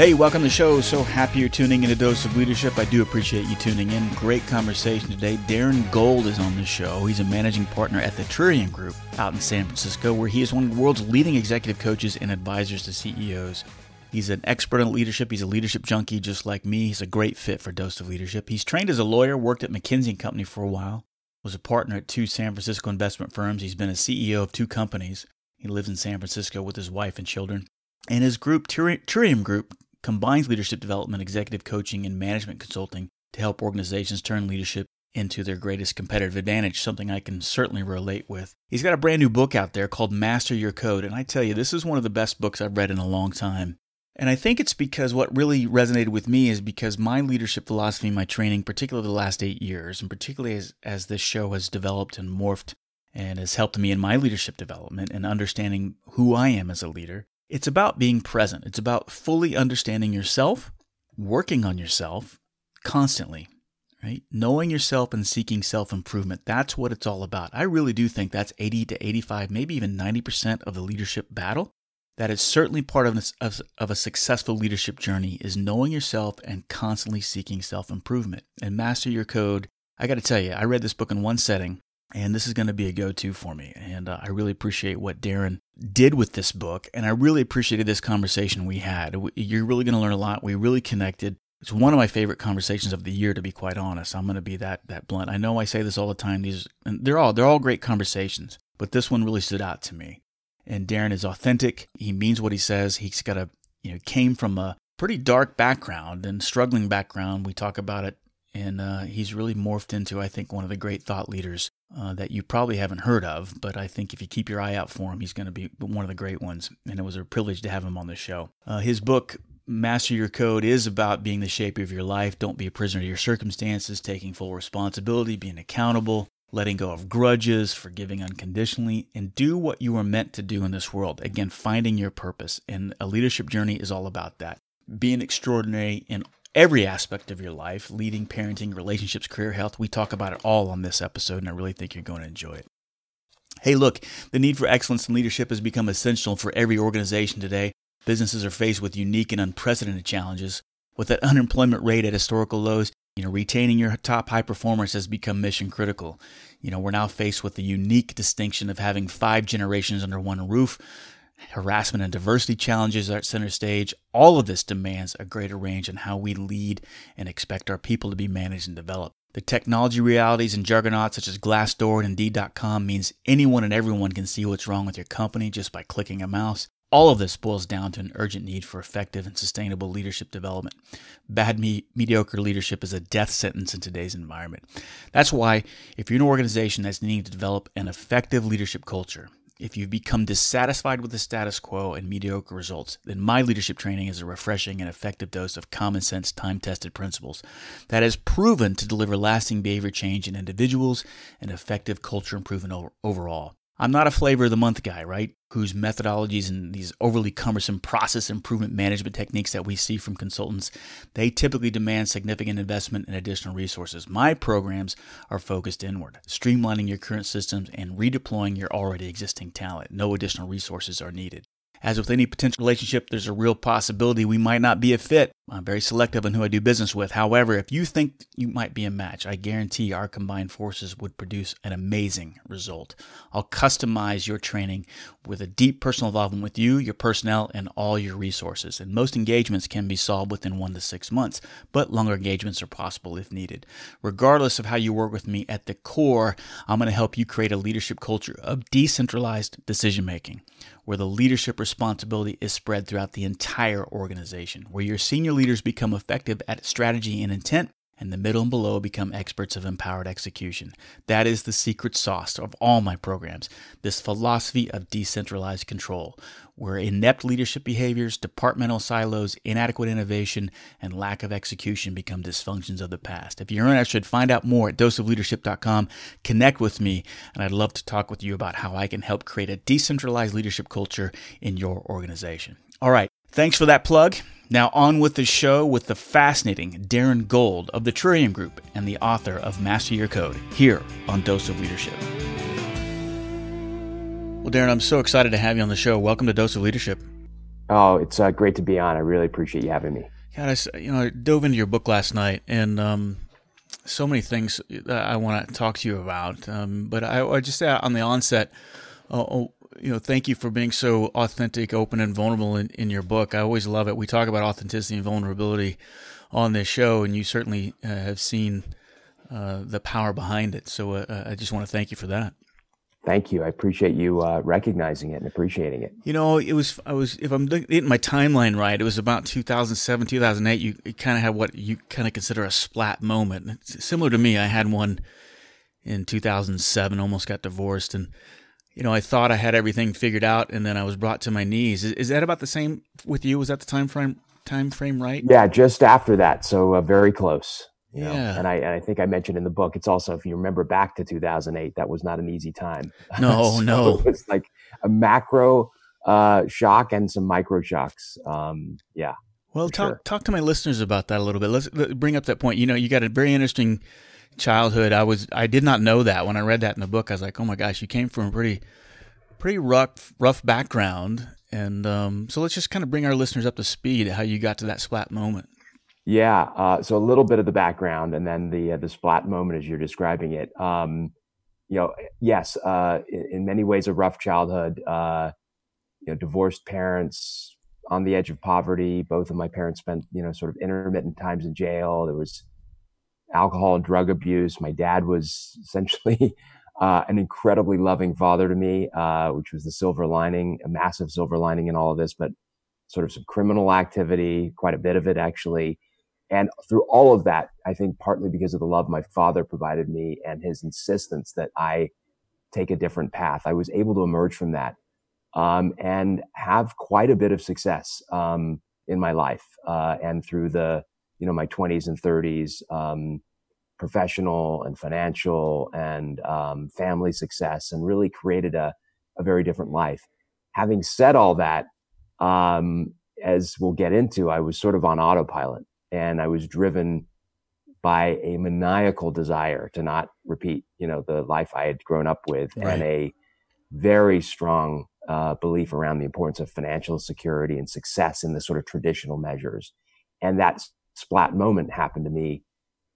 Hey, welcome to the show. So happy you're tuning in to Dose of Leadership. I do appreciate you tuning in. Great conversation today. Darren Gold is on the show. He's a managing partner at the Trillium Group out in San Francisco, where he is one of the world's leading executive coaches and advisors to CEOs. He's an expert on leadership. He's a leadership junkie just like me. He's a great fit for Dose of Leadership. He's trained as a lawyer, worked at McKinsey & Company for a while, was a partner at two San Francisco investment firms. He's been a CEO of two companies. He lives in San Francisco with his wife and children. And his group, Trillium Group, combines leadership development, executive coaching, and management consulting to help organizations turn leadership into their greatest competitive advantage, something I can certainly relate with. He's got a brand new book out there called Master Your Code, and I tell you, this is one of the best books I've read in a long time. And I think it's because what really resonated with me is because my leadership philosophy, my training, particularly the last eight years, and particularly as, as this show has developed and morphed and has helped me in my leadership development and understanding who I am as a leader, it's about being present. It's about fully understanding yourself, working on yourself constantly, right? Knowing yourself and seeking self improvement. That's what it's all about. I really do think that's 80 to 85, maybe even 90% of the leadership battle. That is certainly part of of a successful leadership journey is knowing yourself and constantly seeking self improvement. And master your code. I got to tell you, I read this book in one setting and this is going to be a go to for me. And uh, I really appreciate what Darren did with this book. And I really appreciated this conversation we had. You're really going to learn a lot. We really connected. It's one of my favorite conversations of the year, to be quite honest. I'm going to be that that blunt. I know I say this all the time. These and they're all they're all great conversations, but this one really stood out to me. And Darren is authentic. He means what he says. He's got a you know came from a pretty dark background and struggling background. We talk about it and uh, he's really morphed into, I think, one of the great thought leaders uh, that you probably haven't heard of. But I think if you keep your eye out for him, he's going to be one of the great ones. And it was a privilege to have him on the show. Uh, his book, Master Your Code, is about being the shaper of your life. Don't be a prisoner of your circumstances, taking full responsibility, being accountable, letting go of grudges, forgiving unconditionally, and do what you are meant to do in this world. Again, finding your purpose. And a leadership journey is all about that. Being extraordinary in every aspect of your life leading, parenting, relationships, career, health. We talk about it all on this episode, and I really think you're going to enjoy it. Hey, look, the need for excellence in leadership has become essential for every organization today. Businesses are faced with unique and unprecedented challenges. With that unemployment rate at historical lows, you know, retaining your top high performers has become mission critical. You know, we're now faced with the unique distinction of having five generations under one roof, harassment and diversity challenges are at center stage. All of this demands a greater range in how we lead and expect our people to be managed and developed. The technology realities and juggernauts such as Glassdoor and Indeed.com means anyone and everyone can see what's wrong with your company just by clicking a mouse. All of this boils down to an urgent need for effective and sustainable leadership development. Bad, me- mediocre leadership is a death sentence in today's environment. That's why, if you're an organization that's needing to develop an effective leadership culture, if you've become dissatisfied with the status quo and mediocre results, then my leadership training is a refreshing and effective dose of common sense, time tested principles that has proven to deliver lasting behavior change in individuals and effective culture improvement overall. I'm not a flavor of the month guy, right? Whose methodologies and these overly cumbersome process improvement management techniques that we see from consultants, they typically demand significant investment and additional resources. My programs are focused inward, streamlining your current systems and redeploying your already existing talent. No additional resources are needed. As with any potential relationship, there's a real possibility we might not be a fit. I'm very selective on who I do business with. However, if you think you might be a match, I guarantee our combined forces would produce an amazing result. I'll customize your training with a deep personal involvement with you, your personnel, and all your resources. And most engagements can be solved within one to six months, but longer engagements are possible if needed. Regardless of how you work with me, at the core, I'm going to help you create a leadership culture of decentralized decision making where the leadership responsibility is spread throughout the entire organization, where your senior leaders become effective at strategy and intent, and the middle and below become experts of empowered execution. That is the secret sauce of all my programs this philosophy of decentralized control, where inept leadership behaviors, departmental silos, inadequate innovation, and lack of execution become dysfunctions of the past. If you're interested, find out more at doseofleadership.com. Connect with me, and I'd love to talk with you about how I can help create a decentralized leadership culture in your organization. All right. Thanks for that plug. Now, on with the show with the fascinating Darren Gold of the Trillium Group and the author of Master Your Code here on Dose of Leadership. Well, Darren, I'm so excited to have you on the show. Welcome to Dose of Leadership. Oh, it's uh, great to be on. I really appreciate you having me. God, I, you know, I dove into your book last night, and um, so many things that I want to talk to you about. Um, but I, I just uh, on the onset, uh, oh, you know, thank you for being so authentic, open, and vulnerable in, in your book. I always love it. We talk about authenticity and vulnerability on this show, and you certainly uh, have seen uh, the power behind it. So uh, I just want to thank you for that. Thank you. I appreciate you uh, recognizing it and appreciating it. You know, it was I was if I'm getting my timeline right, it was about 2007, 2008. You, you kind of had what you kind of consider a splat moment. It's similar to me, I had one in 2007. Almost got divorced, and you know, I thought I had everything figured out, and then I was brought to my knees. Is, is that about the same with you? Was that the time frame time frame right? Yeah, just after that, so uh, very close. yeah, know? and I and I think I mentioned in the book. It's also if you remember back to 2008, that was not an easy time. No, so no, it was like a macro uh, shock and some micro shocks. Um, yeah. Well, talk sure. talk to my listeners about that a little bit. Let's bring up that point. You know, you got a very interesting childhood. I was I did not know that when I read that in the book. I was like, oh my gosh, you came from a pretty pretty rough rough background. And um, so let's just kind of bring our listeners up to speed how you got to that splat moment. Yeah, uh, so a little bit of the background, and then the uh, the splat moment as you're describing it. Um, you know, yes, uh, in, in, many ways, a rough childhood. Uh, you know, divorced parents on the edge of poverty. Both of my parents spent you know sort of intermittent times in jail. There was alcohol and drug abuse. My dad was essentially uh, an incredibly loving father to me, uh, which was the silver lining, a massive silver lining in all of this, but sort of some criminal activity, quite a bit of it actually. And through all of that, I think partly because of the love my father provided me and his insistence that I take a different path, I was able to emerge from that um, and have quite a bit of success um, in my life uh, and through the you know my 20s and 30s um, professional and financial and um, family success and really created a, a very different life having said all that um, as we'll get into i was sort of on autopilot and i was driven by a maniacal desire to not repeat you know the life i had grown up with right. and a very strong uh, belief around the importance of financial security and success in the sort of traditional measures and that's splat moment happened to me,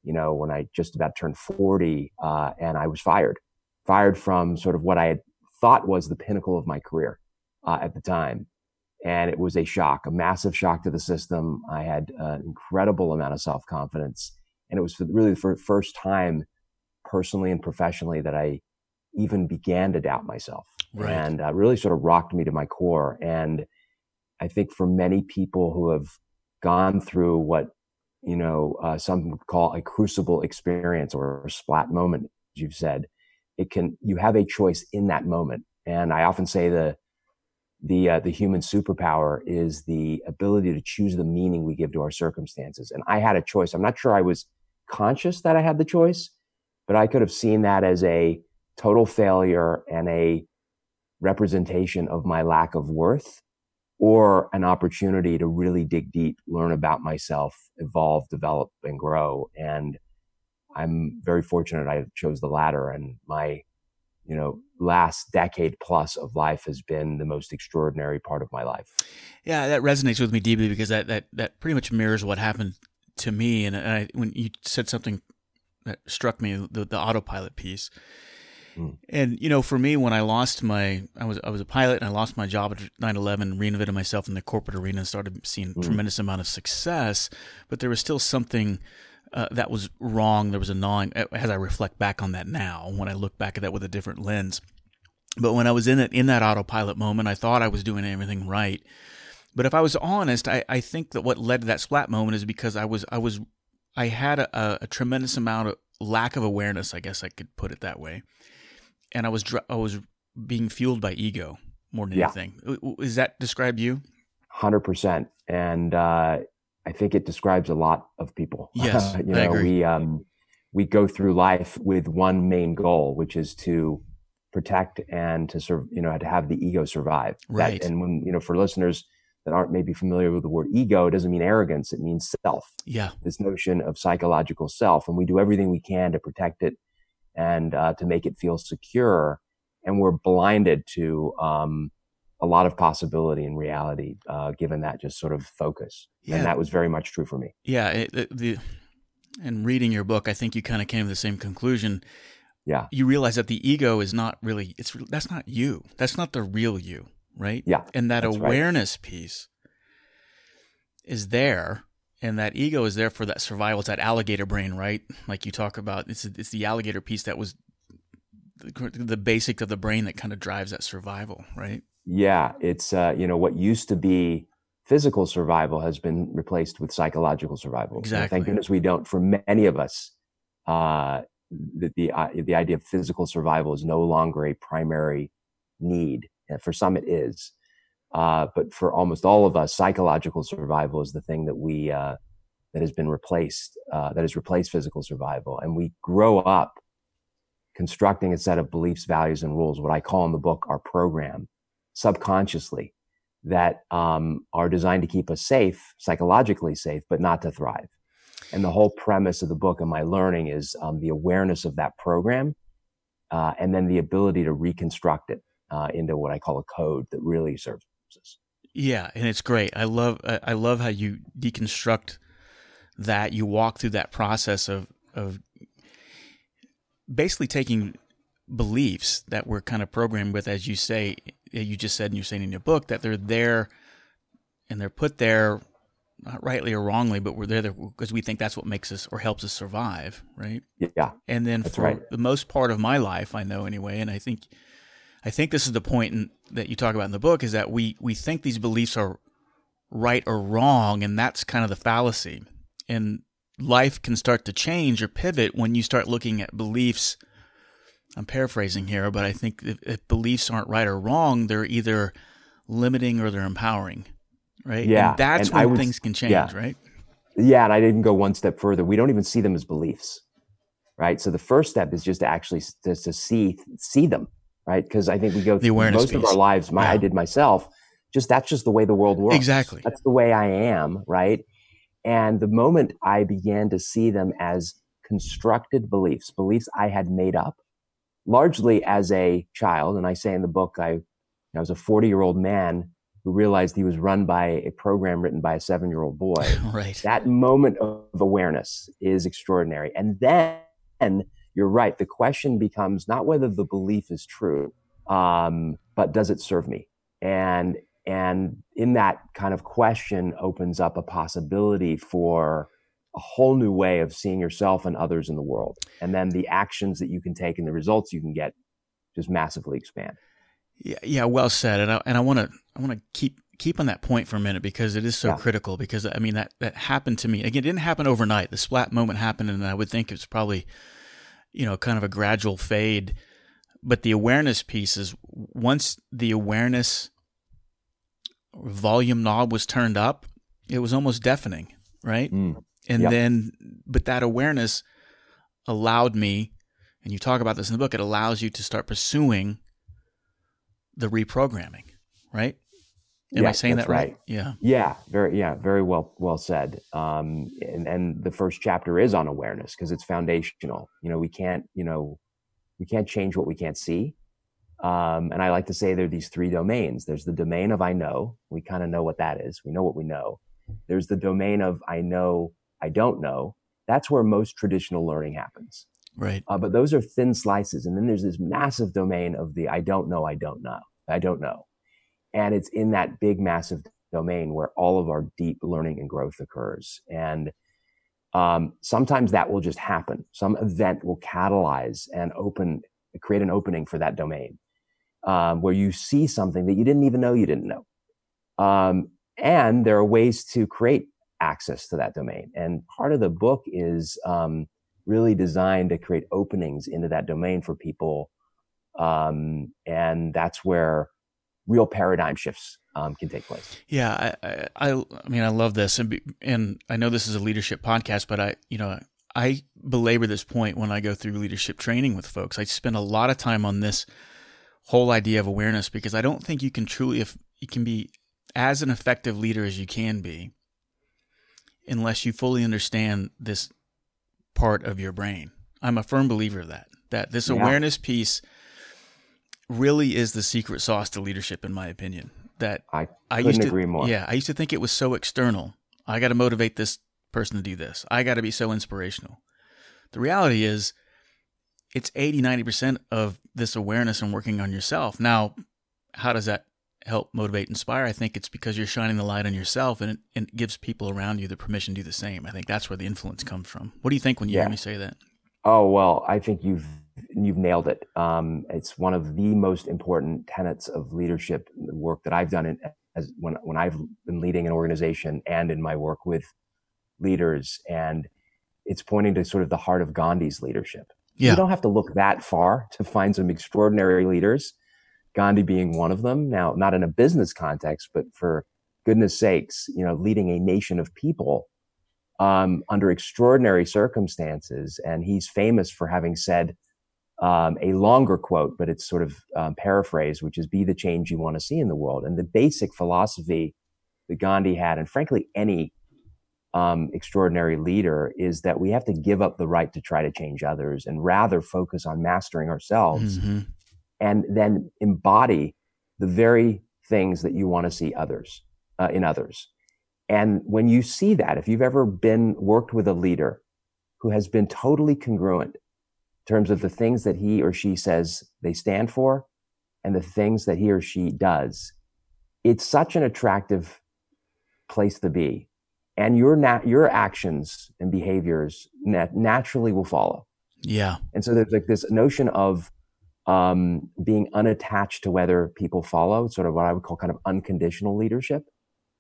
you know, when I just about turned 40, uh, and I was fired, fired from sort of what I had thought was the pinnacle of my career uh, at the time. And it was a shock, a massive shock to the system. I had an incredible amount of self confidence. And it was really the first time personally and professionally that I even began to doubt myself. Right. And uh, really sort of rocked me to my core. And I think for many people who have gone through what you know, uh, some would call a crucible experience or a splat moment, as you've said. It can, you have a choice in that moment. And I often say the, the, uh, the human superpower is the ability to choose the meaning we give to our circumstances. And I had a choice. I'm not sure I was conscious that I had the choice, but I could have seen that as a total failure and a representation of my lack of worth or an opportunity to really dig deep, learn about myself, evolve, develop, and grow. And I'm very fortunate I chose the latter. And my, you know, last decade plus of life has been the most extraordinary part of my life. Yeah, that resonates with me deeply because that that that pretty much mirrors what happened to me. And I, when you said something that struck me, the, the autopilot piece Mm. And you know, for me, when I lost my, I was I was a pilot and I lost my job at 9/11, reinvented myself in the corporate arena, and started seeing mm. tremendous amount of success. But there was still something uh, that was wrong. There was a gnawing. As I reflect back on that now, when I look back at that with a different lens. But when I was in it in that autopilot moment, I thought I was doing everything right. But if I was honest, I, I think that what led to that splat moment is because I was I was I had a, a, tremendous amount of lack of awareness, I guess I could put it that way, and I was I was being fueled by ego more than yeah. anything. Is that describe you? Hundred percent, and uh, I think it describes a lot of people. Yes, you know, we um, we go through life with one main goal, which is to protect and to serve, you know, to have the ego survive. Right. That, and when you know, for listeners that aren't maybe familiar with the word ego, it doesn't mean arrogance; it means self. Yeah. This notion of psychological self, and we do everything we can to protect it and uh, to make it feel secure, and we're blinded to um, a lot of possibility and reality, uh, given that just sort of focus. Yeah. And that was very much true for me. Yeah. It, the, and reading your book, I think you kind of came to the same conclusion. Yeah. You realize that the ego is not really, it's, that's not you. That's not the real you, right? Yeah. And that awareness right. piece is there. And that ego is there for that survival. It's that alligator brain, right? Like you talk about, it's, it's the alligator piece that was the, the basic of the brain that kind of drives that survival, right? Yeah, it's uh, you know what used to be physical survival has been replaced with psychological survival. Exactly. thank goodness we don't. For many of us, uh, the the, uh, the idea of physical survival is no longer a primary need. And for some, it is. Uh, but for almost all of us, psychological survival is the thing that we uh, that has been replaced. Uh, that has replaced physical survival, and we grow up constructing a set of beliefs, values, and rules. What I call in the book our program subconsciously that um, are designed to keep us safe, psychologically safe, but not to thrive. And the whole premise of the book and my learning is um, the awareness of that program uh, and then the ability to reconstruct it uh, into what I call a code that really serves us. Yeah, and it's great. I love I love how you deconstruct that. You walk through that process of of basically taking beliefs that we're kind of programmed with, as you say, you just said, and you're saying in your book that they're there and they're put there, not rightly or wrongly, but we're there because we think that's what makes us or helps us survive, right? Yeah. And then for right. the most part of my life, I know anyway, and I think, I think this is the point in, that you talk about in the book is that we we think these beliefs are right or wrong, and that's kind of the fallacy. And life can start to change or pivot when you start looking at beliefs I'm paraphrasing here, but I think if, if, beliefs aren't right or wrong, they're either limiting or they're empowering, right? Yeah, and that's and when things can change, yeah. right? Yeah, and I didn't go one step further. We don't even see them as beliefs, right? So the first step is just to actually to see see them, right? Because I think we go the awareness most piece. of our lives. My, yeah. I did myself. Just that's just the way the world works. Exactly. That's the way I am, right? And the moment I began to see them as constructed beliefs, beliefs I had made up, largely as a child. And I say in the book, I, I was a 40 year old man who realized he was run by a program written by a seven year old boy. right. That moment of awareness is extraordinary. And then you're right. The question becomes not whether the belief is true, um, but does it serve me? And, and in that kind of question opens up a possibility for a whole new way of seeing yourself and others in the world. And then the actions that you can take and the results you can get just massively expand. Yeah, yeah, well said. And I, and I want to I want to keep keep on that point for a minute because it is so yeah. critical because I mean that that happened to me. Again, it didn't happen overnight. The splat moment happened and I would think it's probably you know, kind of a gradual fade. But the awareness piece is once the awareness volume knob was turned up, it was almost deafening, right? Mm. And yep. then, but that awareness allowed me, and you talk about this in the book, it allows you to start pursuing the reprogramming, right? Am yeah, I saying that right? right? Yeah. Yeah. Very, yeah. Very well, well said. Um, and, and the first chapter is on awareness because it's foundational. You know, we can't, you know, we can't change what we can't see. Um, and I like to say there are these three domains. There's the domain of I know. We kind of know what that is. We know what we know. There's the domain of I know I don't know, that's where most traditional learning happens. Right. Uh, but those are thin slices. And then there's this massive domain of the I don't know, I don't know, I don't know. And it's in that big, massive domain where all of our deep learning and growth occurs. And um, sometimes that will just happen. Some event will catalyze and open, create an opening for that domain um, where you see something that you didn't even know you didn't know. Um, and there are ways to create access to that domain. And part of the book is um, really designed to create openings into that domain for people. Um, and that's where real paradigm shifts um, can take place. Yeah, I, I, I mean, I love this, and be, and I know this is a leadership podcast, but I, you know, I belabor this point when I go through leadership training with folks. I spend a lot of time on this whole idea of awareness because I don't think you can truly, if you can be as an effective leader as you can be, unless you fully understand this part of your brain. I'm a firm believer of that. That this yeah. awareness piece really is the secret sauce to leadership, in my opinion. That I, I used to agree more. Yeah, I used to think it was so external. I got to motivate this person to do this. I got to be so inspirational. The reality is, it's 80, 90% of this awareness and working on yourself. Now, how does that help motivate, inspire? I think it's because you're shining the light on yourself and it, and it gives people around you the permission to do the same. I think that's where the influence comes from. What do you think when you yeah. hear me say that? Oh, well, I think you've you've nailed it. Um, it's one of the most important tenets of leadership work that I've done in, as when when I've been leading an organization and in my work with leaders, and it's pointing to sort of the heart of Gandhi's leadership. Yeah. You don't have to look that far to find some extraordinary leaders. Gandhi being one of them. Now, not in a business context, but for goodness sakes, you know, leading a nation of people um, under extraordinary circumstances. And he's famous for having said um, a longer quote, but it's sort of um, paraphrased, which is be the change you want to see in the world. And the basic philosophy that Gandhi had, and frankly, any um, extraordinary leader, is that we have to give up the right to try to change others and rather focus on mastering ourselves mm-hmm. and then embody the very things that you want to see others uh, in others. And when you see that, if you've ever been worked with a leader who has been totally congruent terms of the things that he or she says they stand for and the things that he or she does. It's such an attractive place to be. And your nat- your actions and behaviors nat- naturally will follow. Yeah. And so there's like this notion of um, being unattached to whether people follow, sort of what I would call kind of unconditional leadership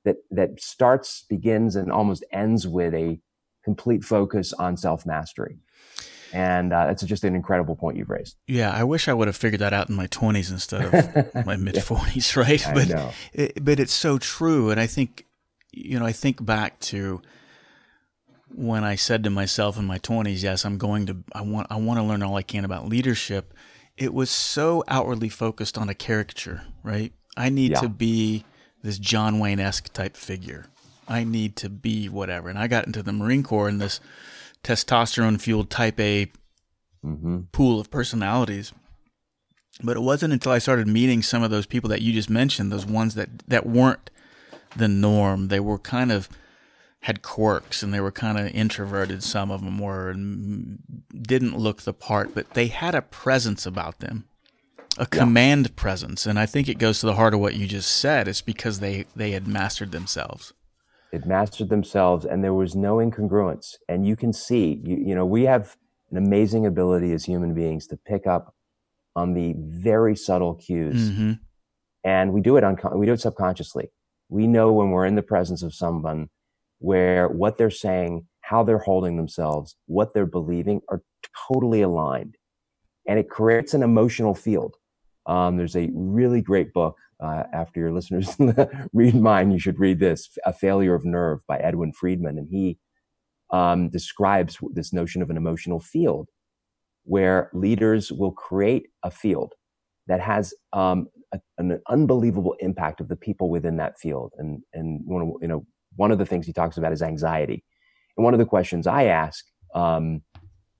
that that starts, begins, and almost ends with a complete focus on self mastery. And uh, it's just an incredible point you've raised. Yeah, I wish I would have figured that out in my 20s instead of my mid 40s, right? I but. It, but it's so true, and I think you know I think back to when I said to myself in my 20s, yes, I'm going to I want I want to learn all I can about leadership. It was so outwardly focused on a caricature, right? I need yeah. to be this John Wayne esque type figure. I need to be whatever. And I got into the Marine Corps in this testosterone fueled type A mm-hmm. pool of personalities. But it wasn't until I started meeting some of those people that you just mentioned, those ones that, that weren't the norm. They were kind of had quirks and they were kind of introverted. Some of them were and didn't look the part, but they had a presence about them, a command yeah. presence. And I think it goes to the heart of what you just said. It's because they, they had mastered themselves. It mastered themselves, and there was no incongruence. And you can see, you, you know, we have an amazing ability as human beings to pick up on the very subtle cues, mm-hmm. and we do it uncon- we do it subconsciously. We know when we're in the presence of someone where what they're saying, how they're holding themselves, what they're believing are totally aligned, and it creates an emotional field. Um, there's a really great book uh, after your listeners read mine, you should read this A Failure of Nerve by Edwin Friedman. And he um, describes this notion of an emotional field where leaders will create a field that has um, a, an unbelievable impact of the people within that field. And, and one of, you know, one of the things he talks about is anxiety. And one of the questions I ask, um,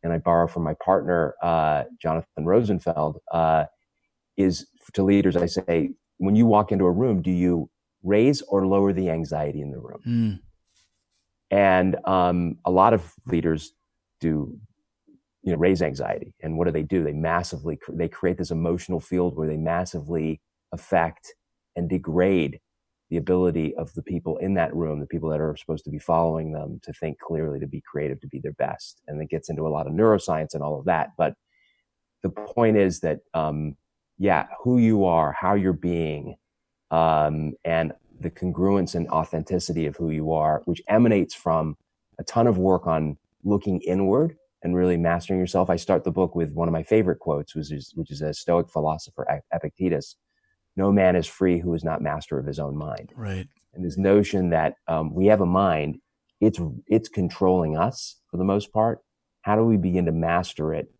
and I borrow from my partner, uh, Jonathan Rosenfeld, uh, is to leaders, I say, when you walk into a room, do you raise or lower the anxiety in the room? Mm. And um, a lot of leaders do, you know, raise anxiety. And what do they do? They massively they create this emotional field where they massively affect and degrade the ability of the people in that room, the people that are supposed to be following them, to think clearly, to be creative, to be their best. And it gets into a lot of neuroscience and all of that. But the point is that um, yeah, who you are, how you're being, um, and the congruence and authenticity of who you are, which emanates from a ton of work on looking inward and really mastering yourself. I start the book with one of my favorite quotes, which is, which is a Stoic philosopher, Epictetus. No man is free who is not master of his own mind. Right. And this notion that um, we have a mind, it's it's controlling us for the most part. How do we begin to master it?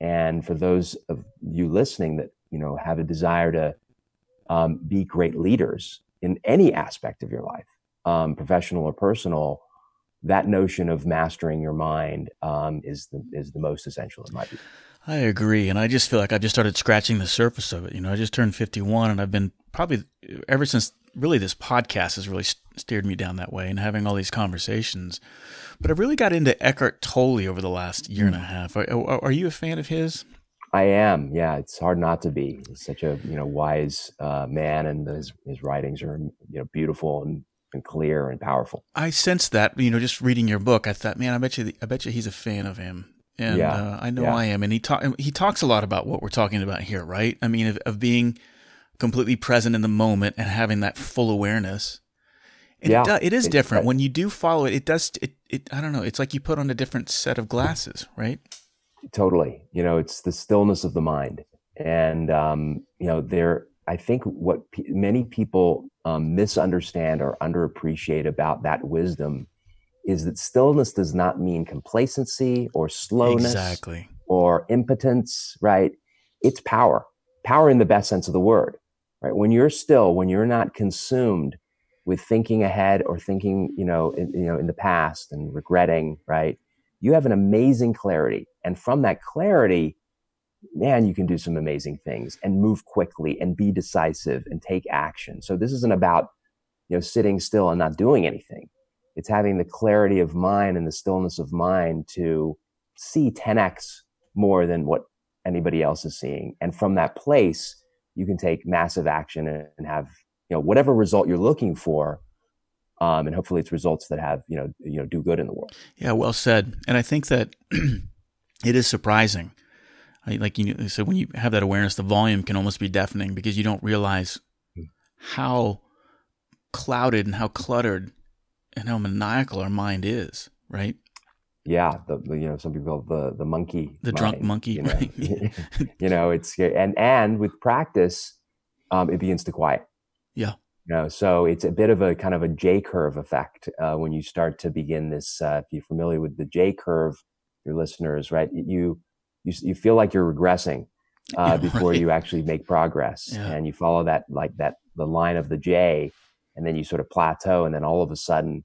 And for those of you listening that you know have a desire to um, be great leaders in any aspect of your life, um, professional or personal, that notion of mastering your mind um, is the is the most essential in my view. I agree, and I just feel like I've just started scratching the surface of it. You know, I just turned fifty one, and I've been probably ever since really this podcast has really steered me down that way, and having all these conversations. But I've really got into Eckhart Tolle over the last year and a half. Are, are you a fan of his? I am. Yeah, it's hard not to be. He's such a you know wise uh, man, and his his writings are you know beautiful and and clear and powerful. I sense that, you know, just reading your book, I thought, man, I bet you, I bet you he's a fan of him. And yeah, uh, I know yeah. I am. And he talk, he talks a lot about what we're talking about here, right? I mean, of, of being completely present in the moment and having that full awareness. And yeah, it, do, it is different it, when you do follow it. It does. It, it. I don't know. It's like you put on a different set of glasses, right? Totally. You know, it's the stillness of the mind, and um, you know, there. I think what p- many people um, misunderstand or underappreciate about that wisdom is that stillness does not mean complacency or slowness exactly. or impotence, right? It's power, power in the best sense of the word, right? When you're still, when you're not consumed with thinking ahead or thinking, you know, in, you know, in the past and regretting, right? You have an amazing clarity. And from that clarity, man, you can do some amazing things and move quickly and be decisive and take action. So this isn't about, you know, sitting still and not doing anything. It's having the clarity of mind and the stillness of mind to see 10x more than what anybody else is seeing. And from that place, you can take massive action and have, you know, whatever result you're looking for. Um, and hopefully it's results that have, you know, you know, do good in the world. Yeah, well said. And I think that it is surprising like you so when you have that awareness, the volume can almost be deafening because you don't realize how clouded and how cluttered and how maniacal our mind is, right? Yeah, the, the you know some people call the the monkey, the mind, drunk monkey. You know, you know it's and and with practice, um, it begins to quiet. Yeah. You know, so it's a bit of a kind of a J curve effect uh, when you start to begin this. Uh, if you're familiar with the J curve, your listeners, right? You you, you feel like you're regressing uh, before right. you actually make progress yeah. and you follow that like that the line of the j and then you sort of plateau and then all of a sudden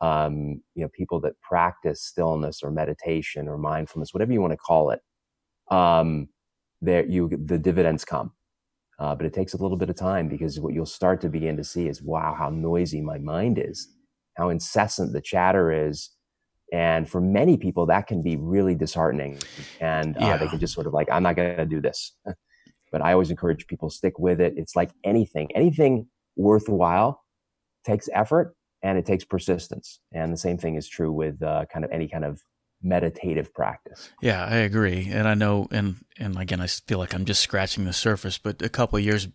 um, you know people that practice stillness or meditation or mindfulness whatever you want to call it um, there you the dividends come uh, but it takes a little bit of time because what you'll start to begin to see is wow how noisy my mind is how incessant the chatter is and for many people, that can be really disheartening. And uh, yeah. they can just sort of like, I'm not going to do this. but I always encourage people stick with it. It's like anything, anything worthwhile takes effort and it takes persistence. And the same thing is true with uh, kind of any kind of meditative practice. Yeah, I agree. And I know, and, and again, I feel like I'm just scratching the surface, but a couple of years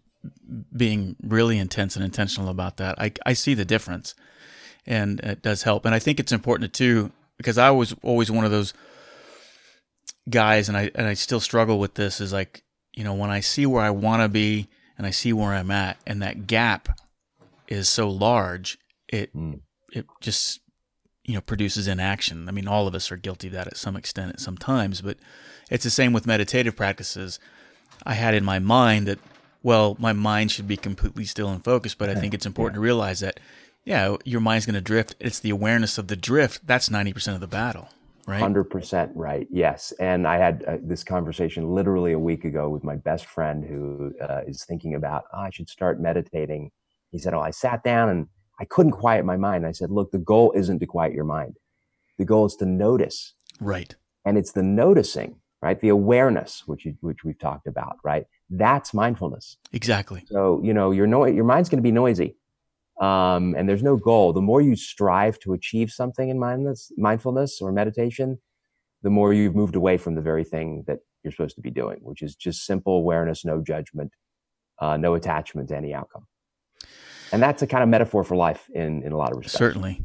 being really intense and intentional about that, I, I see the difference and it does help. And I think it's important to because I was always one of those guys, and I and I still struggle with this. Is like you know when I see where I want to be and I see where I'm at, and that gap is so large, it mm. it just you know produces inaction. I mean, all of us are guilty of that at some extent at some times, but it's the same with meditative practices. I had in my mind that well, my mind should be completely still and focused, but I think it's important yeah. to realize that yeah, your mind's going to drift. It's the awareness of the drift. That's 90% of the battle, right? 100% right. Yes. And I had uh, this conversation literally a week ago with my best friend who uh, is thinking about, oh, I should start meditating. He said, Oh, I sat down and I couldn't quiet my mind. I said, Look, the goal isn't to quiet your mind. The goal is to notice. Right. And it's the noticing, right? The awareness, which you, which we've talked about, right? That's mindfulness. Exactly. So, you know, your no- your mind's going to be noisy um, and there's no goal. The more you strive to achieve something in mindless, mindfulness or meditation, the more you've moved away from the very thing that you're supposed to be doing, which is just simple awareness, no judgment, uh, no attachment to any outcome. and that's a kind of metaphor for life in in a lot of respects. Certainly,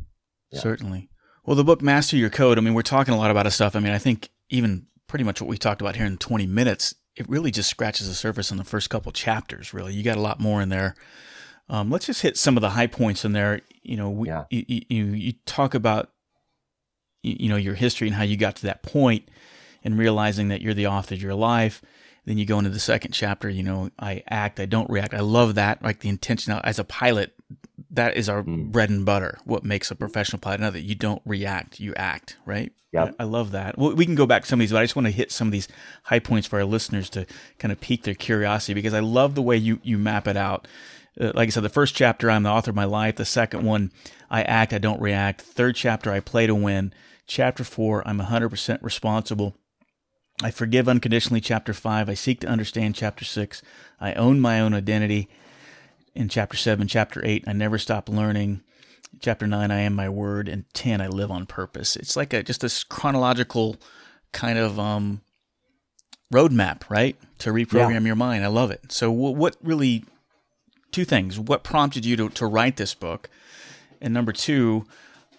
yeah. certainly. Well, the book Master Your Code. I mean, we're talking a lot about stuff. I mean, I think even pretty much what we talked about here in 20 minutes, it really just scratches the surface in the first couple chapters. Really, you got a lot more in there. Um, let's just hit some of the high points in there. You know, we, yeah. you, you, you talk about you, you know your history and how you got to that point, and realizing that you're the author of your life. Then you go into the second chapter. You know, I act, I don't react. I love that. Like the intention as a pilot, that is our mm. bread and butter. What makes a professional pilot? Know that you don't react, you act. Right. Yeah. I, I, love that. Well, we can go back to some of these, but I just want to hit some of these high points for our listeners to kind of pique their curiosity because I love the way you you map it out. Uh, like I said, the first chapter, I'm the author of my life. The second one, I act, I don't react. Third chapter, I play to win. Chapter four, I'm 100% responsible. I forgive unconditionally. Chapter five, I seek to understand. Chapter six, I own my own identity. In chapter seven, chapter eight, I never stop learning. Chapter nine, I am my word. And 10, I live on purpose. It's like a, just this chronological kind of, um, roadmap, right? To reprogram yeah. your mind. I love it. So what really two things. What prompted you to, to write this book? And number two,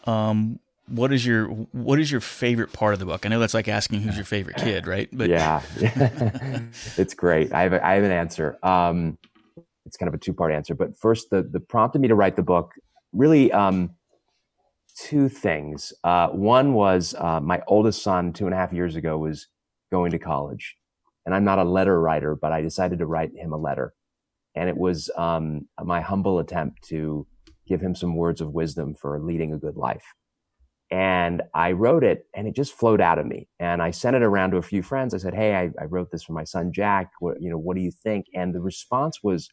um, what is your what is your favorite part of the book? I know that's like asking who's your favorite kid, right? But yeah, it's great. I have a, I have an answer. Um, it's kind of a two part answer, but first, the the prompted me to write the book really um, two things. Uh, one was uh, my oldest son, two and a half years ago, was going to college, and I'm not a letter writer, but I decided to write him a letter and it was um, my humble attempt to give him some words of wisdom for leading a good life. And I wrote it, and it just flowed out of me. And I sent it around to a few friends. I said, "Hey, I, I wrote this for my son Jack. What, you know, what do you think?" And the response was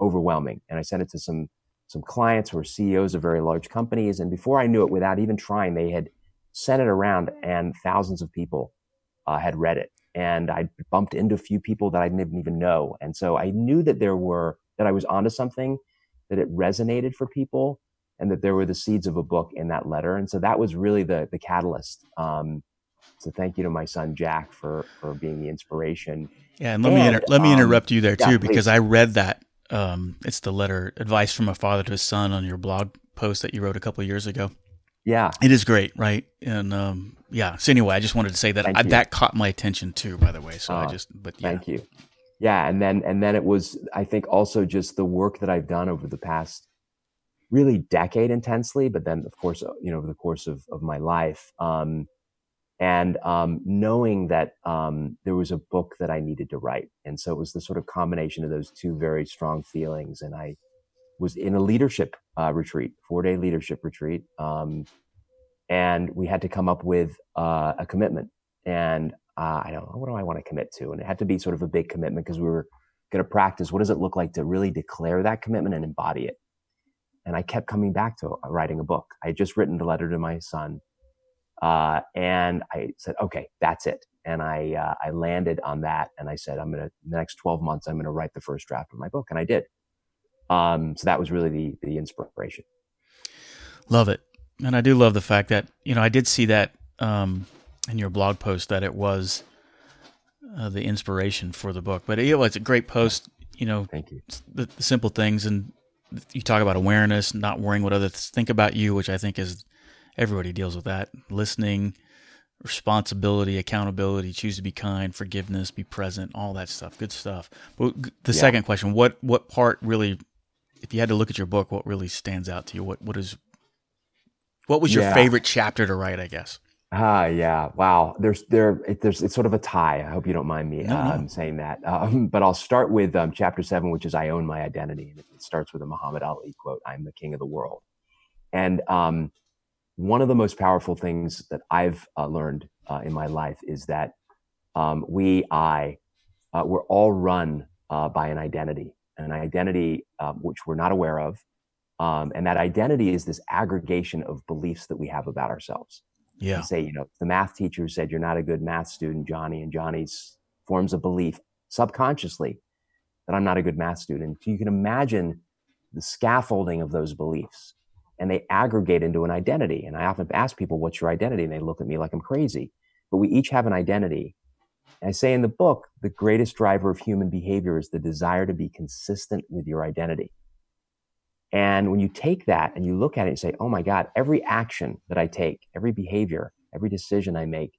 overwhelming. And I sent it to some some clients who are CEOs of very large companies. And before I knew it, without even trying, they had sent it around, and thousands of people uh, had read it and I bumped into a few people that I didn't even know. And so I knew that there were, that I was onto something, that it resonated for people, and that there were the seeds of a book in that letter. And so that was really the, the catalyst. Um, so thank you to my son Jack for, for being the inspiration. Yeah. And let and, me, inter- let me um, interrupt you there too, yeah, because I read that. Um, it's the letter advice from a father to his son on your blog post that you wrote a couple years ago. Yeah. It is great. Right. And, um, yeah. So anyway, I just wanted to say that I, that caught my attention too. By the way, so uh, I just but yeah. Thank you. Yeah, and then and then it was I think also just the work that I've done over the past really decade intensely, but then of course you know over the course of of my life, um, and um, knowing that um, there was a book that I needed to write, and so it was the sort of combination of those two very strong feelings, and I was in a leadership uh, retreat, four day leadership retreat. Um, and we had to come up with uh, a commitment. And uh, I don't know what do I want to commit to, and it had to be sort of a big commitment because we were going to practice. What does it look like to really declare that commitment and embody it? And I kept coming back to writing a book. I had just written the letter to my son, uh, and I said, "Okay, that's it." And I uh, I landed on that, and I said, "I'm gonna the next 12 months, I'm gonna write the first draft of my book," and I did. Um, so that was really the the inspiration. Love it. And I do love the fact that you know I did see that um, in your blog post that it was uh, the inspiration for the book. But it was a great post. You know, thank you. The, the, simple things, and you talk about awareness, not worrying what others think about you, which I think is everybody deals with that. Listening, responsibility, accountability, choose to be kind, forgiveness, be present, all that stuff. Good stuff. But the yeah. second question: what what part really, if you had to look at your book, what really stands out to you? What what is what was your yeah. favorite chapter to write? I guess. Ah, uh, yeah. Wow. There's there. It, there's it's sort of a tie. I hope you don't mind me no, um, no. saying that. Um, but I'll start with um, chapter seven, which is "I own my identity," and it starts with a Muhammad Ali quote: "I'm the king of the world." And um, one of the most powerful things that I've uh, learned uh, in my life is that um, we, I, uh, we're all run uh, by an identity, an identity uh, which we're not aware of, um, and that identity is this aggregation of beliefs that we have about ourselves. Yeah. You say, you know, the math teacher said you're not a good math student, Johnny, and Johnny's forms a belief subconsciously that I'm not a good math student. You can imagine the scaffolding of those beliefs and they aggregate into an identity. And I often ask people, what's your identity? And they look at me like I'm crazy. But we each have an identity. And I say in the book, the greatest driver of human behavior is the desire to be consistent with your identity. And when you take that and you look at it and say, oh my God, every action that I take, every behavior, every decision I make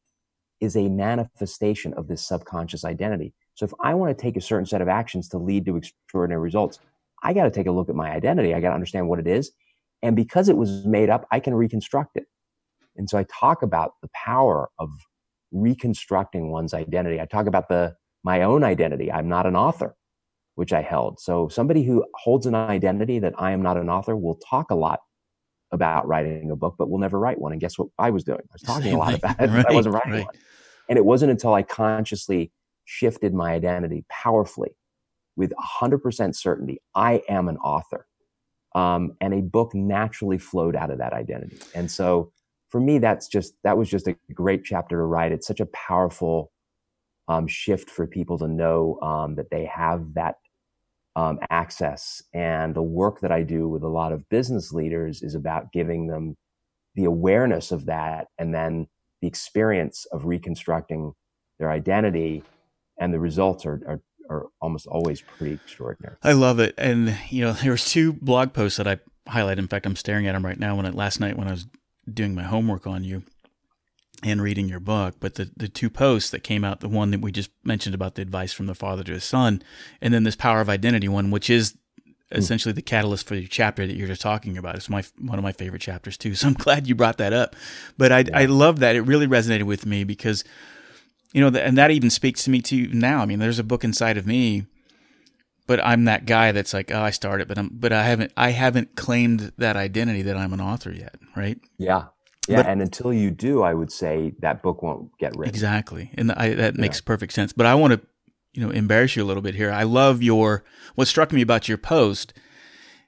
is a manifestation of this subconscious identity. So if I want to take a certain set of actions to lead to extraordinary results, I got to take a look at my identity. I got to understand what it is. And because it was made up, I can reconstruct it. And so I talk about the power of reconstructing one's identity. I talk about the my own identity. I'm not an author, which I held. So somebody who holds an identity that I am not an author will talk a lot about writing a book, but will never write one. And guess what I was doing? I was talking Same a lot thing. about it. Right, I wasn't writing right. one. And it wasn't until I consciously shifted my identity powerfully with 100% certainty. I am an author. Um, and a book naturally flowed out of that identity. And so for me, that's just, that was just a great chapter to write. It's such a powerful um, shift for people to know um, that they have that um, access. And the work that I do with a lot of business leaders is about giving them the awareness of that and then the experience of reconstructing their identity. And the results are, are, are almost always pretty extraordinary. I love it. And, you know, there was two blog posts that I highlighted. In fact, I'm staring at them right now when I, last night when I was doing my homework on you and reading your book, but the, the two posts that came out, the one that we just mentioned about the advice from the father to his son, and then this power of identity one, which is hmm. essentially the catalyst for your chapter that you're just talking about. It's my one of my favorite chapters too. So I'm glad you brought that up. But I yeah. I love that. It really resonated with me because you know, and that even speaks to me too now. I mean, there's a book inside of me, but I'm that guy that's like, oh, I started, but I'm but I haven't I haven't claimed that identity that I'm an author yet, right? Yeah. Yeah, but, and until you do, I would say that book won't get written. Exactly, and I, that makes yeah. perfect sense. But I want to, you know, embarrass you a little bit here. I love your. What struck me about your post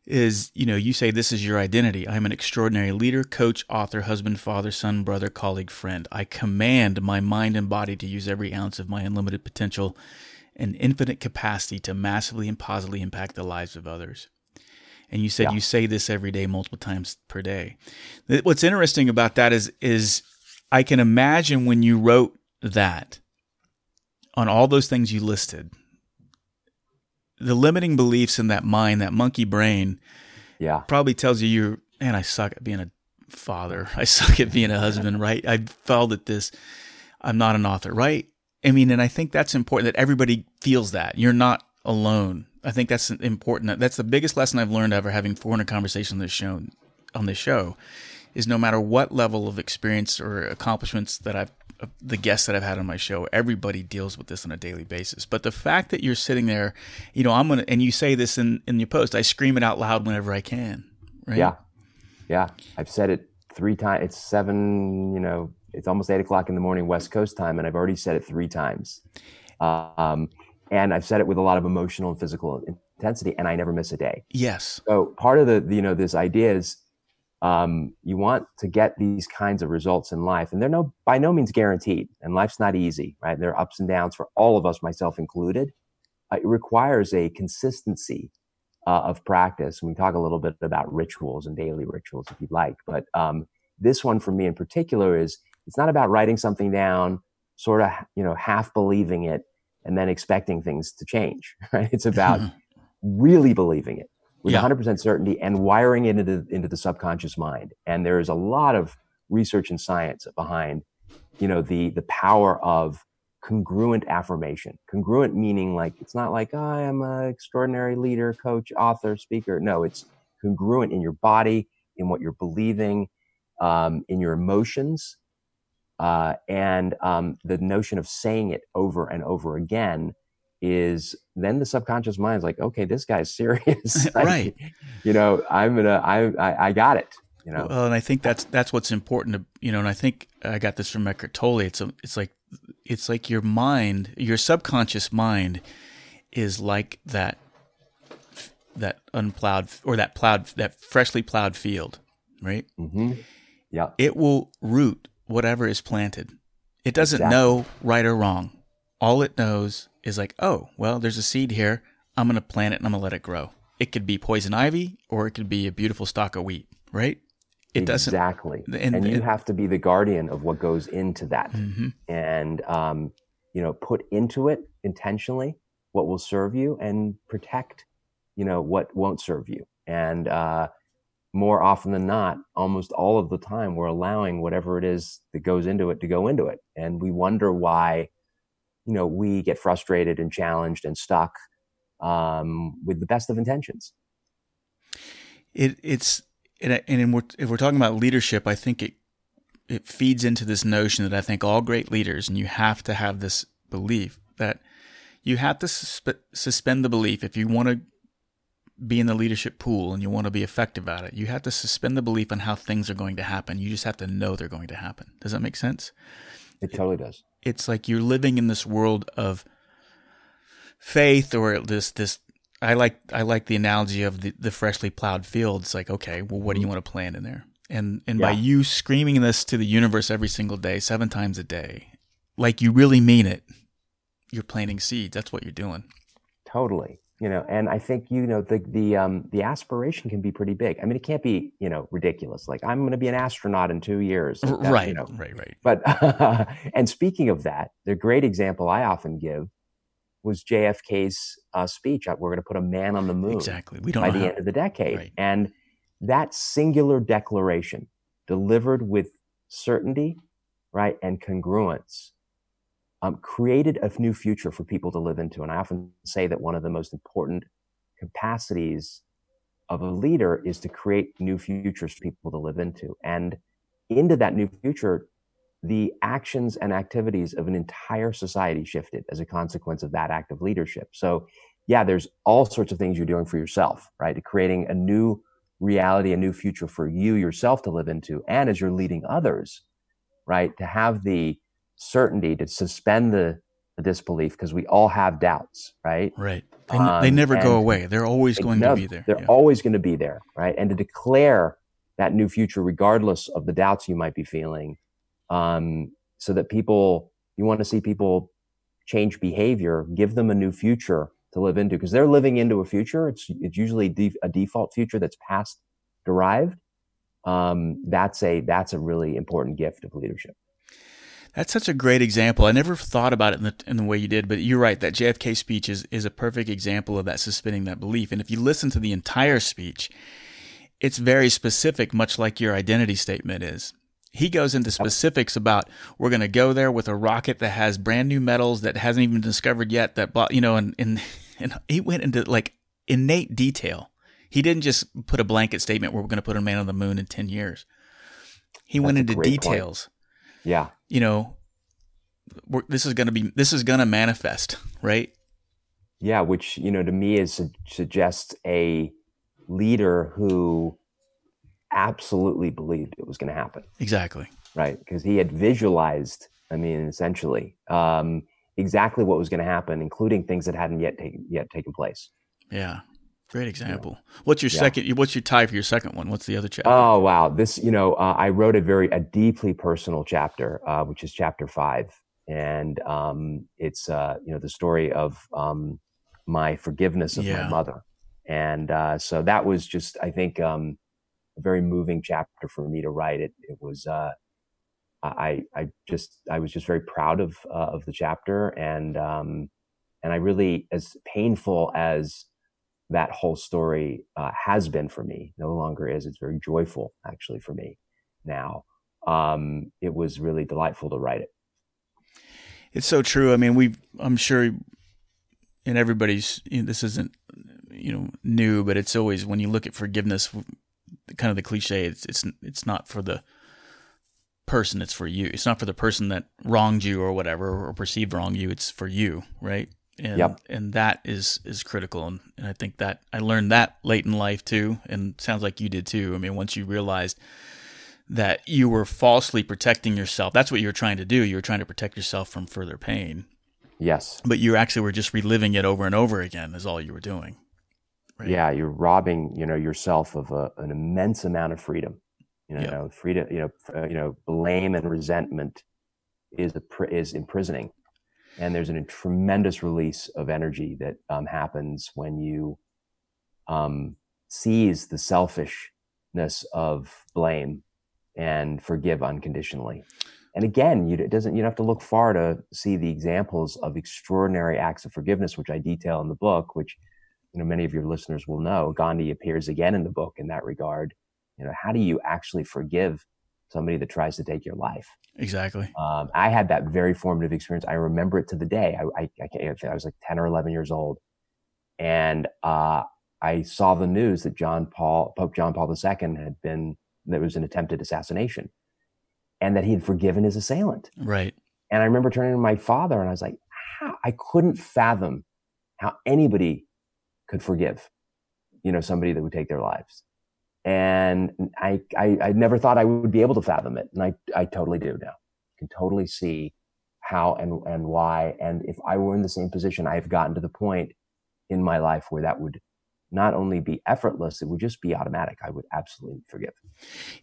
is, you know, you say this is your identity. I'm an extraordinary leader, coach, author, husband, father, son, brother, colleague, friend. I command my mind and body to use every ounce of my unlimited potential and infinite capacity to massively and positively impact the lives of others. And you said yeah. you say this every day, multiple times per day. What's interesting about that is, is I can imagine when you wrote that on all those things you listed, the limiting beliefs in that mind, that monkey brain, yeah, probably tells you you're, man, I suck at being a father. I suck at being a husband, right? I failed at this. I'm not an author, right? I mean, and I think that's important that everybody feels that you're not alone. I think that's important. That's the biggest lesson I've learned ever having 400 conversations on this show. On this show, is no matter what level of experience or accomplishments that I've, the guests that I've had on my show, everybody deals with this on a daily basis. But the fact that you're sitting there, you know, I'm gonna, and you say this in in your post, I scream it out loud whenever I can. Right? Yeah, yeah. I've said it three times. It's seven. You know, it's almost eight o'clock in the morning West Coast time, and I've already said it three times. Um, and I've said it with a lot of emotional and physical intensity, and I never miss a day. Yes. So part of the, you know, this idea is um, you want to get these kinds of results in life, and they're no by no means guaranteed. And life's not easy, right? There are ups and downs for all of us, myself included. Uh, it requires a consistency uh, of practice. We talk a little bit about rituals and daily rituals, if you'd like. But um, this one, for me in particular, is it's not about writing something down, sort of, you know, half believing it and then expecting things to change, right? It's about really believing it with yeah. 100% certainty and wiring it into, into the subconscious mind. And there is a lot of research and science behind, you know, the, the power of congruent affirmation. Congruent meaning like, it's not like, oh, I am an extraordinary leader, coach, author, speaker. No, it's congruent in your body, in what you're believing, um, in your emotions, uh, and um, the notion of saying it over and over again is then the subconscious mind is like, okay, this guy's serious, right? you know, I'm gonna, I, I, I, got it. You know, well, and I think that's that's what's important to you know, and I think I got this from Eckhart Tolle. It's a, it's like it's like your mind, your subconscious mind, is like that that unplowed or that plowed that freshly plowed field, right? Mm-hmm. Yeah, it will root whatever is planted. It doesn't exactly. know right or wrong. All it knows is like, oh, well, there's a seed here. I'm going to plant it and I'm going to let it grow. It could be poison ivy or it could be a beautiful stalk of wheat, right? It doesn't exactly, and, and you have to be the guardian of what goes into that, mm-hmm. and um, you know, put into it intentionally what will serve you and protect, you know, what won't serve you. And uh, more often than not, almost all of the time, we're allowing whatever it is that goes into it to go into it. And we wonder why, you know, we get frustrated and challenged and stuck um, with the best of intentions. It, it's, and, and we're, if we're talking about leadership, I think it, it feeds into this notion that I think all great leaders, and you have to have this belief that you have to suspe- suspend the belief if you want to be in the leadership pool and you want to be effective at it, you have to suspend the belief on how things are going to happen. You just have to know they're going to happen. Does that make sense? It totally does. It's like you're living in this world of faith or this this I like I like the analogy of the, the freshly plowed field. It's like, okay, well what do you mm-hmm. want to plant in there? And and yeah. by you screaming this to the universe every single day, seven times a day, like you really mean it, you're planting seeds. That's what you're doing. Totally you know and i think you know the the um the aspiration can be pretty big. I mean it can't be you know ridiculous. Like i'm going to be an astronaut in two years. That, right. you know. Right right. But uh, and speaking of that the great example i often give was jfk's uh, speech we're going to put a man on the moon exactly. We don't by the how. end of the decade. Right. and that singular declaration delivered with certainty right and congruence um, created a new future for people to live into. And I often say that one of the most important capacities of a leader is to create new futures for people to live into. And into that new future, the actions and activities of an entire society shifted as a consequence of that act of leadership. So, yeah, there's all sorts of things you're doing for yourself, right? Creating a new reality, a new future for you yourself to live into. And as you're leading others, right, to have the certainty to suspend the, the disbelief because we all have doubts, right? Right. They, um, they never go away. They're always going never, to be there. They're yeah. always going to be there, right? And to declare that new future, regardless of the doubts you might be feeling, um, so that people, you want to see people change behavior, give them a new future to live into because they're living into a future. It's it's usually de- a default future that's past derived. Um, that's a that's a really important gift of leadership. That's such a great example. I never thought about it in the, in the way you did, but you're right. That JFK speech is, is a perfect example of that suspending that belief. And if you listen to the entire speech, it's very specific, much like your identity statement is. He goes into specifics about we're going to go there with a rocket that has brand new metals that hasn't even been discovered yet. That you know, and and and he went into like innate detail. He didn't just put a blanket statement where we're going to put a man on the moon in ten years. He That's went into details. Point. Yeah. You know, this is going to be this is going to manifest, right? Yeah, which you know to me is suggests a leader who absolutely believed it was going to happen. Exactly. Right, because he had visualized. I mean, essentially, um, exactly what was going to happen, including things that hadn't yet taken yet taken place. Yeah, Great example. Yeah. What's your yeah. second? What's your tie for your second one? What's the other chapter? Oh wow, this you know uh, I wrote a very a deeply personal chapter, uh, which is chapter five, and um, it's uh, you know the story of um, my forgiveness of yeah. my mother, and uh, so that was just I think um, a very moving chapter for me to write. It it was uh, I I just I was just very proud of uh, of the chapter, and um, and I really as painful as that whole story uh, has been for me. No longer is. It's very joyful, actually, for me now. Um, it was really delightful to write it. It's so true. I mean, we. I'm sure, and everybody's. You know, this isn't, you know, new, but it's always when you look at forgiveness, kind of the cliche. It's it's it's not for the person. It's for you. It's not for the person that wronged you or whatever or perceived wrong you. It's for you, right? And yep. and that is is critical. And, and, i think that i learned that late in life too and sounds like you did too. I mean once you realized that you were falsely protecting yourself that's what you were trying to do. You were trying to protect yourself from further pain. Yes. But you actually were just reliving it over and over again is all you were doing. Right? yeah you're robbing you know yourself of a, an immense amount of freedom. You know yep. freedom you know uh, you know blame and resentment is a, is imprisoning and there's a tremendous release of energy that um, happens when you um, seize the selfishness of blame and forgive unconditionally. And again, you, it doesn't you don't have to look far to see the examples of extraordinary acts of forgiveness, which I detail in the book, which you know many of your listeners will know, Gandhi appears again in the book in that regard. You know, how do you actually forgive somebody that tries to take your life? Exactly. Um, I had that very formative experience. I remember it to the day. I, I, I, I was like 10 or 11 years old. And uh, I saw the news that John Paul, Pope John Paul II had been, there was an attempted assassination and that he had forgiven his assailant. Right. And I remember turning to my father and I was like, how? I couldn't fathom how anybody could forgive, you know, somebody that would take their lives. And I, I, I never thought I would be able to fathom it. And I, I totally do now. I can totally see how and, and why. And if I were in the same position, I've gotten to the point in my life where that would not only be effortless, it would just be automatic. I would absolutely forgive.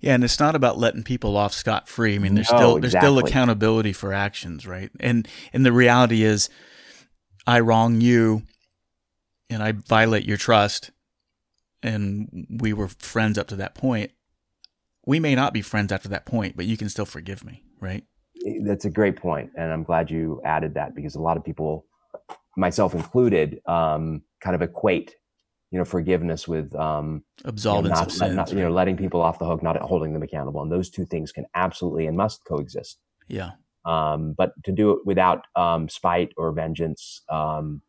Yeah, and it's not about letting people off scot free. I mean, there's no, still there's still accountability for actions, right? And and the reality is, I wrong you, and I violate your trust, and we were friends up to that point. We may not be friends after that point, but you can still forgive me, right? That's a great point, and I'm glad you added that because a lot of people, myself included, um, kind of equate, you know, forgiveness with um, absolvance you know, not, sins, not, you know, letting people off the hook, not holding them accountable, and those two things can absolutely and must coexist. Yeah. Um, but to do it without um, spite or vengeance, um,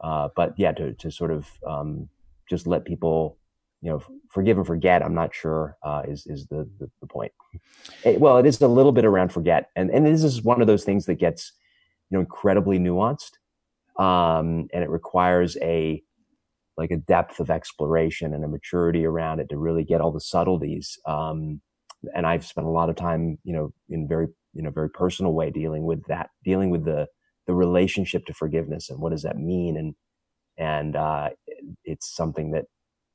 uh, but yeah, to to sort of um, just let people, you know, forgive and forget. I'm not sure uh, is is the, the, the point. It, well, it is a little bit around forget, and and this is one of those things that gets, you know, incredibly nuanced, um, and it requires a like a depth of exploration and a maturity around it to really get all the subtleties. Um, and I've spent a lot of time, you know, in very you know very personal way dealing with that, dealing with the the relationship to forgiveness and what does that mean and and uh, it's something that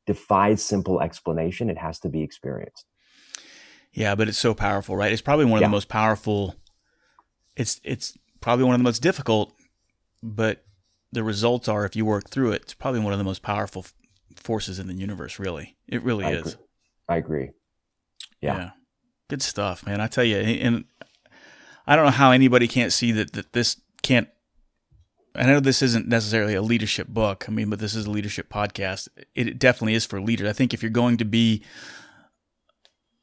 defies simple explanation. It has to be experienced. Yeah, but it's so powerful, right? It's probably one of yeah. the most powerful. It's it's probably one of the most difficult, but the results are if you work through it. It's probably one of the most powerful forces in the universe. Really, it really I is. Agree. I agree. Yeah. yeah. good stuff, man. I tell you, and I don't know how anybody can't see that that this can't I know this isn't necessarily a leadership book. I mean, but this is a leadership podcast. It definitely is for leaders. I think if you're going to be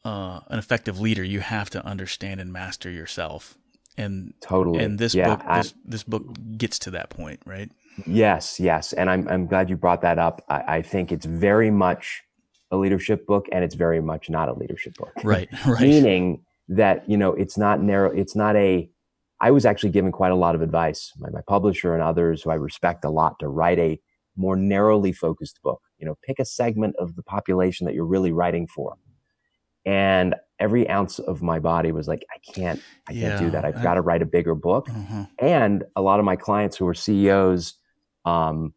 uh, an effective leader, you have to understand and master yourself. And totally. And this yeah, book, this, this, book gets to that point, right? Yes, yes. And I'm I'm glad you brought that up. I, I think it's very much a leadership book, and it's very much not a leadership book. Right. Right. Meaning that you know it's not narrow. It's not a I was actually given quite a lot of advice by my publisher and others who I respect a lot to write a more narrowly focused book. You know, pick a segment of the population that you're really writing for. And every ounce of my body was like, I can't, I can't do that. I've I, got to write a bigger book. Uh-huh. And a lot of my clients who are CEOs, um,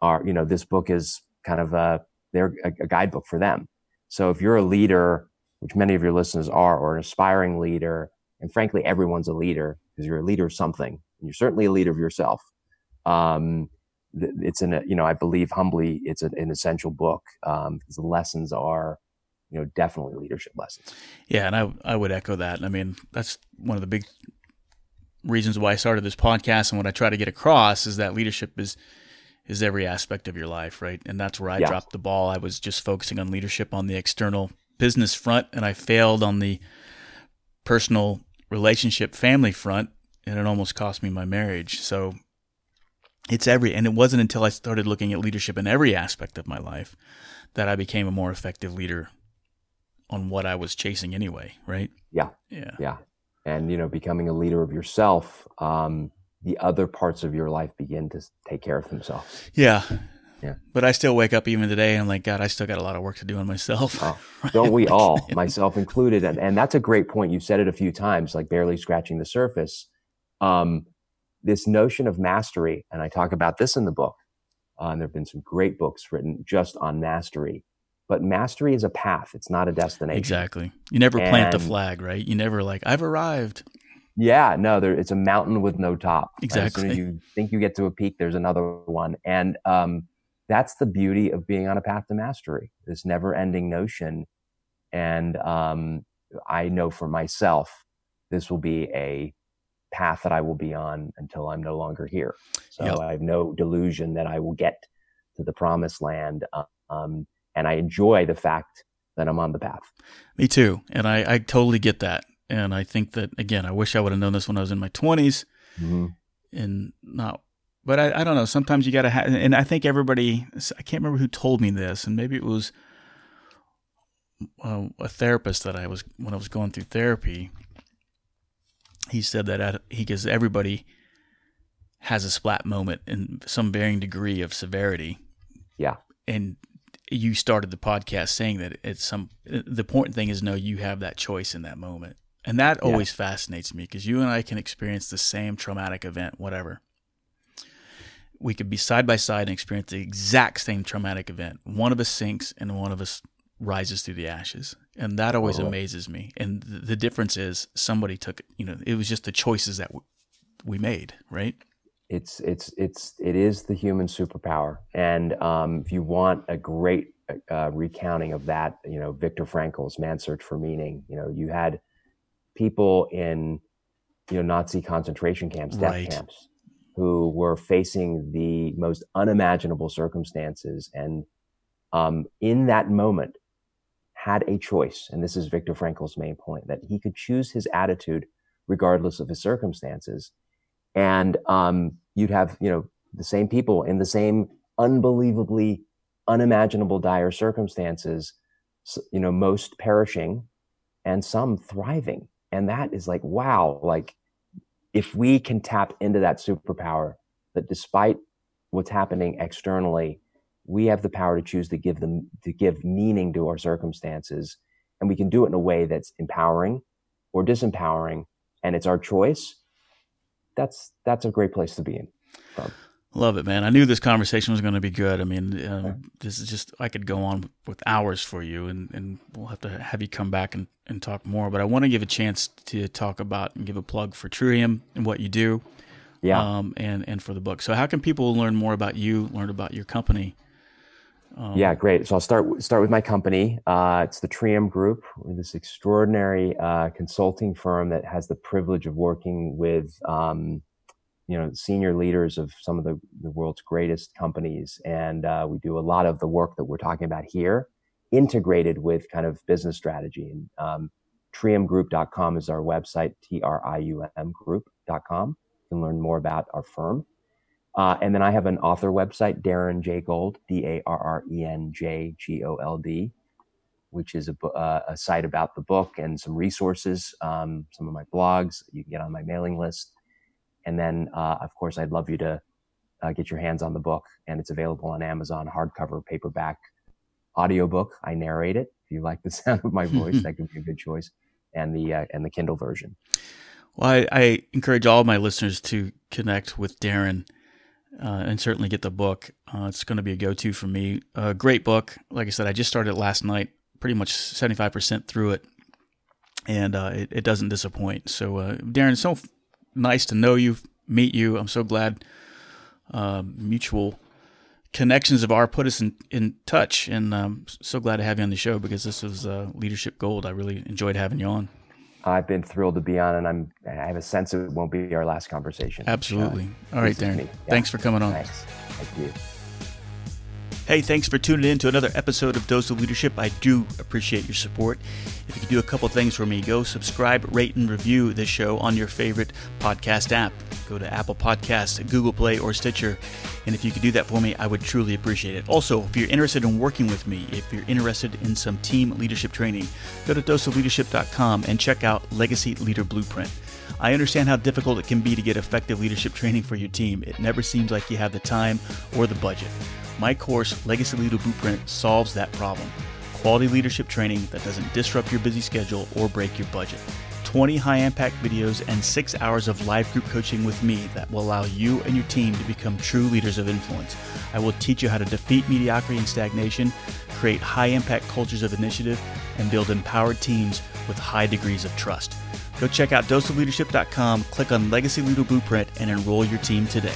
are, you know, this book is kind of a, they're a, a guidebook for them. So if you're a leader, which many of your listeners are, or an aspiring leader, and frankly, everyone's a leader because you're a leader of something. And You're certainly a leader of yourself. Um, it's an, you know, I believe humbly, it's an, an essential book um, because the lessons are, you know, definitely leadership lessons. Yeah, and I I would echo that. I mean, that's one of the big reasons why I started this podcast and what I try to get across is that leadership is is every aspect of your life, right? And that's where I dropped the ball. I was just focusing on leadership on the external business front, and I failed on the personal relationship family front and it almost cost me my marriage. So it's every and it wasn't until I started looking at leadership in every aspect of my life that I became a more effective leader on what I was chasing anyway, right? Yeah. Yeah. Yeah. And you know, becoming a leader of yourself, um, the other parts of your life begin to take care of themselves. Yeah. Yeah. But I still wake up even today and I'm like, God, I still got a lot of work to do on myself. Oh, don't we all, myself included? And, and that's a great point. You've said it a few times, like barely scratching the surface. Um, this notion of mastery, and I talk about this in the book, uh, and there have been some great books written just on mastery. But mastery is a path; it's not a destination. Exactly. You never and, plant the flag, right? You never like, I've arrived. Yeah, no, there, it's a mountain with no top. Exactly. Right? As soon as you think you get to a peak, there's another one, and um, that's the beauty of being on a path to mastery. This never-ending notion, and um, I know for myself, this will be a path that I will be on until I'm no longer here. So yep. I have no delusion that I will get to the promised land. Um, and I enjoy the fact that I'm on the path. Me too. And I, I totally get that. And I think that, again, I wish I would have known this when I was in my 20s mm-hmm. and not, but I, I don't know. Sometimes you got to have, and I think everybody, I can't remember who told me this, and maybe it was uh, a therapist that I was, when I was going through therapy, he said that at, he gives everybody has a splat moment in some varying degree of severity. Yeah. And you started the podcast saying that it's some the important thing is know you have that choice in that moment. And that yeah. always fascinates me because you and I can experience the same traumatic event, whatever. We could be side by side and experience the exact same traumatic event. One of us sinks and one of us rises through the ashes. And that always oh. amazes me. And the difference is somebody took, you know, it was just the choices that we made, right? it's it's it's it is the human superpower and um, if you want a great uh, recounting of that you know viktor frankl's man's search for meaning you know you had people in you know nazi concentration camps death right. camps who were facing the most unimaginable circumstances and um, in that moment had a choice and this is viktor frankl's main point that he could choose his attitude regardless of his circumstances. And um, you'd have you know the same people in the same unbelievably unimaginable dire circumstances you know most perishing and some thriving. And that is like wow like if we can tap into that superpower that despite what's happening externally we have the power to choose to give them to give meaning to our circumstances and we can do it in a way that's empowering or disempowering and it's our choice that's that's a great place to be in. Love it, man. I knew this conversation was going to be good. I mean, um, this is just, I could go on with hours for you, and, and we'll have to have you come back and, and talk more. But I want to give a chance to talk about and give a plug for Trium and what you do. Yeah. Um, and, and for the book. So, how can people learn more about you, learn about your company? Um, yeah, great. So I'll start start with my company. Uh, it's the Trium Group, this extraordinary uh, consulting firm that has the privilege of working with, um, you know, senior leaders of some of the, the world's greatest companies, and uh, we do a lot of the work that we're talking about here, integrated with kind of business strategy. And um, triumgroup.com is our website. T R I U M group.com. You can learn more about our firm. Uh, and then I have an author website, Darren J. Gold, D A R R E N J G O L D, which is a, uh, a, site about the book and some resources, um, some of my blogs. You can get on my mailing list. And then, uh, of course, I'd love you to uh, get your hands on the book, and it's available on Amazon, hardcover, paperback, audiobook. I narrate it. If you like the sound of my voice, that could be a good choice. And the uh, and the Kindle version. Well, I, I encourage all my listeners to connect with Darren uh, and certainly get the book. Uh, it's going to be a go-to for me. A great book. Like I said, I just started last night, pretty much 75% through it, and uh, it, it, doesn't disappoint. So, uh, Darren, so nice to know you, meet you. I'm so glad uh, mutual connections of our put us in, in touch, and I'm um, so glad to have you on the show because this was uh, leadership gold. I really enjoyed having you on. I've been thrilled to be on, and I'm I have a sense it won't be our last conversation. Absolutely. Uh, All right, Darren. Yeah. Thanks for coming on. Thanks. Thank you. Hey, thanks for tuning in to another episode of Dose of Leadership. I do appreciate your support. If you could do a couple things for me, go subscribe, rate, and review this show on your favorite podcast app. Go to Apple Podcasts, Google Play, or Stitcher. And if you could do that for me, I would truly appreciate it. Also, if you're interested in working with me, if you're interested in some team leadership training, go to doseofleadership.com and check out Legacy Leader Blueprint. I understand how difficult it can be to get effective leadership training for your team. It never seems like you have the time or the budget. My course, Legacy Leader Blueprint, solves that problem. Quality leadership training that doesn't disrupt your busy schedule or break your budget. 20 high impact videos and six hours of live group coaching with me that will allow you and your team to become true leaders of influence. I will teach you how to defeat mediocrity and stagnation, create high impact cultures of initiative, and build empowered teams with high degrees of trust. Go check out doseofleadership.com, click on Legacy Leader Blueprint, and enroll your team today.